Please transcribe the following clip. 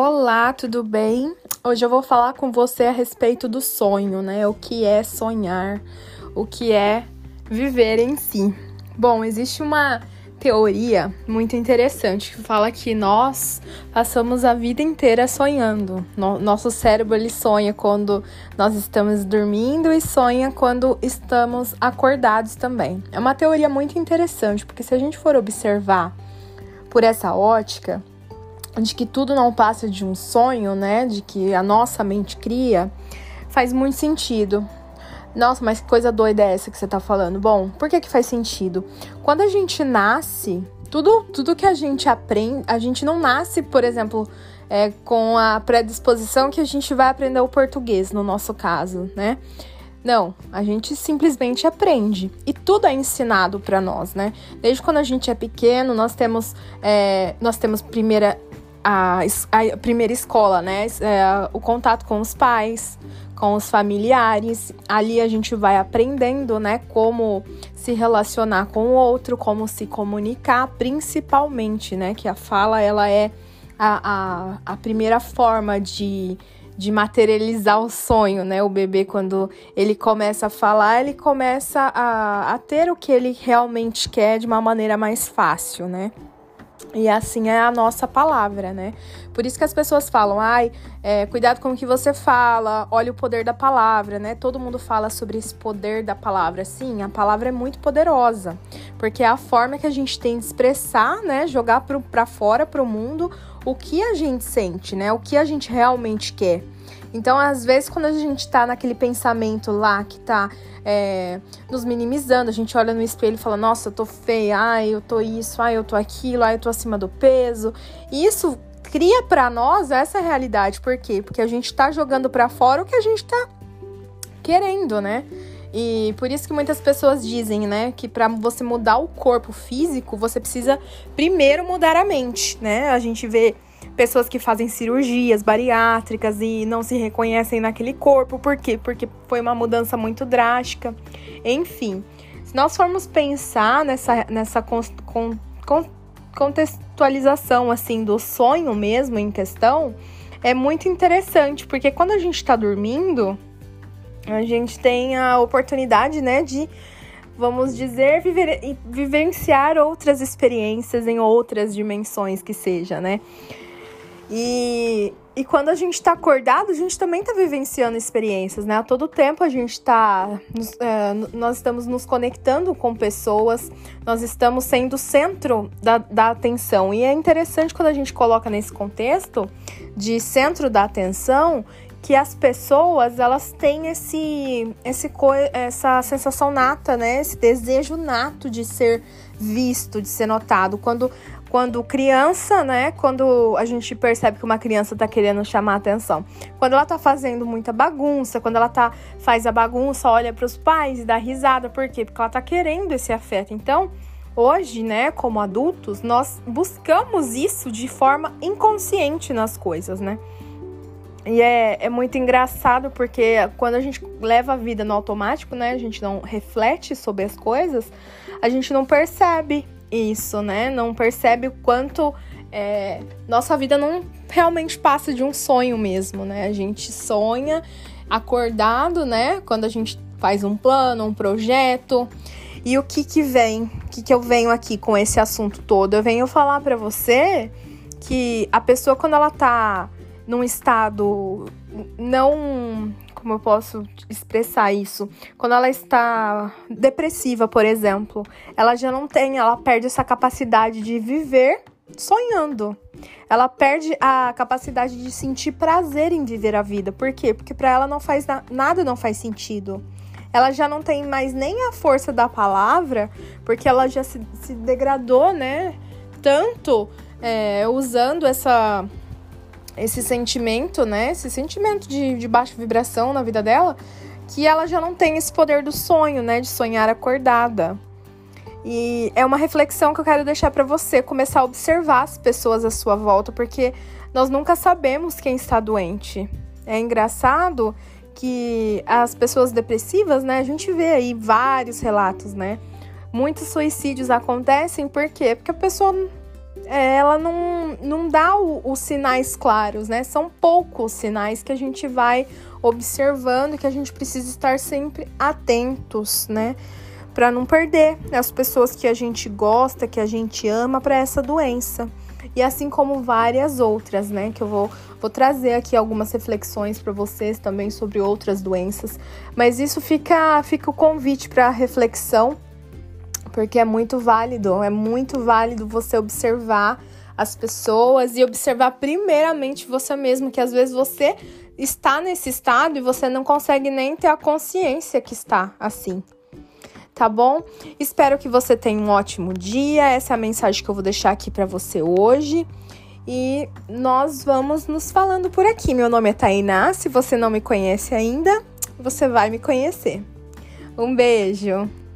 Olá, tudo bem? Hoje eu vou falar com você a respeito do sonho, né? O que é sonhar, o que é viver em si. Bom, existe uma teoria muito interessante que fala que nós passamos a vida inteira sonhando. nosso cérebro ele sonha quando nós estamos dormindo e sonha quando estamos acordados também. É uma teoria muito interessante, porque se a gente for observar por essa ótica, de que tudo não passa de um sonho, né? De que a nossa mente cria, faz muito sentido. Nossa, mas que coisa doida é essa que você tá falando? Bom, por que que faz sentido? Quando a gente nasce, tudo, tudo que a gente aprende, a gente não nasce, por exemplo, é, com a predisposição que a gente vai aprender o português, no nosso caso, né? Não, a gente simplesmente aprende e tudo é ensinado para nós, né? Desde quando a gente é pequeno, nós temos, é, nós temos primeira a, a primeira escola, né? É, o contato com os pais, com os familiares. Ali a gente vai aprendendo, né? Como se relacionar com o outro, como se comunicar, principalmente, né? Que a fala ela é a, a, a primeira forma de, de materializar o sonho, né? O bebê, quando ele começa a falar, ele começa a, a ter o que ele realmente quer de uma maneira mais fácil, né? E assim é a nossa palavra, né? Por isso que as pessoas falam, ai, é, cuidado com o que você fala, olha o poder da palavra, né? Todo mundo fala sobre esse poder da palavra. Sim, a palavra é muito poderosa, porque é a forma que a gente tem de expressar, né? Jogar para fora, para o mundo, o que a gente sente, né? O que a gente realmente quer. Então, às vezes, quando a gente tá naquele pensamento lá que tá é, nos minimizando, a gente olha no espelho e fala: Nossa, eu tô feia, ai, eu tô isso, ai, eu tô aquilo, ai, eu tô acima do peso. E isso cria para nós essa realidade. Por quê? Porque a gente tá jogando para fora o que a gente tá querendo, né? E por isso que muitas pessoas dizem, né, que para você mudar o corpo físico, você precisa primeiro mudar a mente, né? A gente vê pessoas que fazem cirurgias bariátricas e não se reconhecem naquele corpo. Por quê? Porque foi uma mudança muito drástica. Enfim, se nós formos pensar nessa, nessa con, con, con, contextualização assim do sonho mesmo em questão, é muito interessante, porque quando a gente está dormindo, a gente tem a oportunidade, né, de vamos dizer, viver, vivenciar outras experiências em outras dimensões que seja, né? E, e quando a gente está acordado, a gente também está vivenciando experiências, né? A todo tempo a gente está. É, nós estamos nos conectando com pessoas, nós estamos sendo o centro da, da atenção. E é interessante quando a gente coloca nesse contexto de centro da atenção que as pessoas elas têm esse, esse essa sensação nata, né? Esse desejo nato de ser visto, de ser notado. Quando quando criança, né? Quando a gente percebe que uma criança tá querendo chamar atenção. Quando ela tá fazendo muita bagunça, quando ela tá faz a bagunça, olha para os pais e dá risada, por quê? Porque ela tá querendo esse afeto. Então, hoje, né, como adultos, nós buscamos isso de forma inconsciente nas coisas, né? E é, é muito engraçado porque quando a gente leva a vida no automático, né? A gente não reflete sobre as coisas, a gente não percebe isso, né? Não percebe o quanto é, nossa vida não realmente passa de um sonho mesmo, né? A gente sonha acordado, né? Quando a gente faz um plano, um projeto. E o que que vem? O que que eu venho aqui com esse assunto todo? Eu venho falar para você que a pessoa quando ela tá num estado não como eu posso expressar isso? Quando ela está depressiva, por exemplo, ela já não tem, ela perde essa capacidade de viver sonhando. Ela perde a capacidade de sentir prazer em viver a vida. Por quê? Porque para ela não faz na nada não faz sentido. Ela já não tem mais nem a força da palavra, porque ela já se, se degradou, né? Tanto é, usando essa esse sentimento, né? Esse sentimento de, de baixa vibração na vida dela, que ela já não tem esse poder do sonho, né? De sonhar acordada. E é uma reflexão que eu quero deixar para você começar a observar as pessoas à sua volta, porque nós nunca sabemos quem está doente. É engraçado que as pessoas depressivas, né? A gente vê aí vários relatos, né? Muitos suicídios acontecem por quê? Porque a pessoa ela não, não dá o, os sinais claros, né? São poucos sinais que a gente vai observando que a gente precisa estar sempre atentos, né? Para não perder as pessoas que a gente gosta, que a gente ama para essa doença. E assim como várias outras, né? Que eu vou, vou trazer aqui algumas reflexões para vocês também sobre outras doenças. Mas isso fica, fica o convite para reflexão porque é muito válido, é muito válido você observar as pessoas e observar primeiramente você mesmo, que às vezes você está nesse estado e você não consegue nem ter a consciência que está assim. Tá bom? Espero que você tenha um ótimo dia. Essa é a mensagem que eu vou deixar aqui para você hoje. E nós vamos nos falando por aqui. Meu nome é Tainá. Se você não me conhece ainda, você vai me conhecer. Um beijo!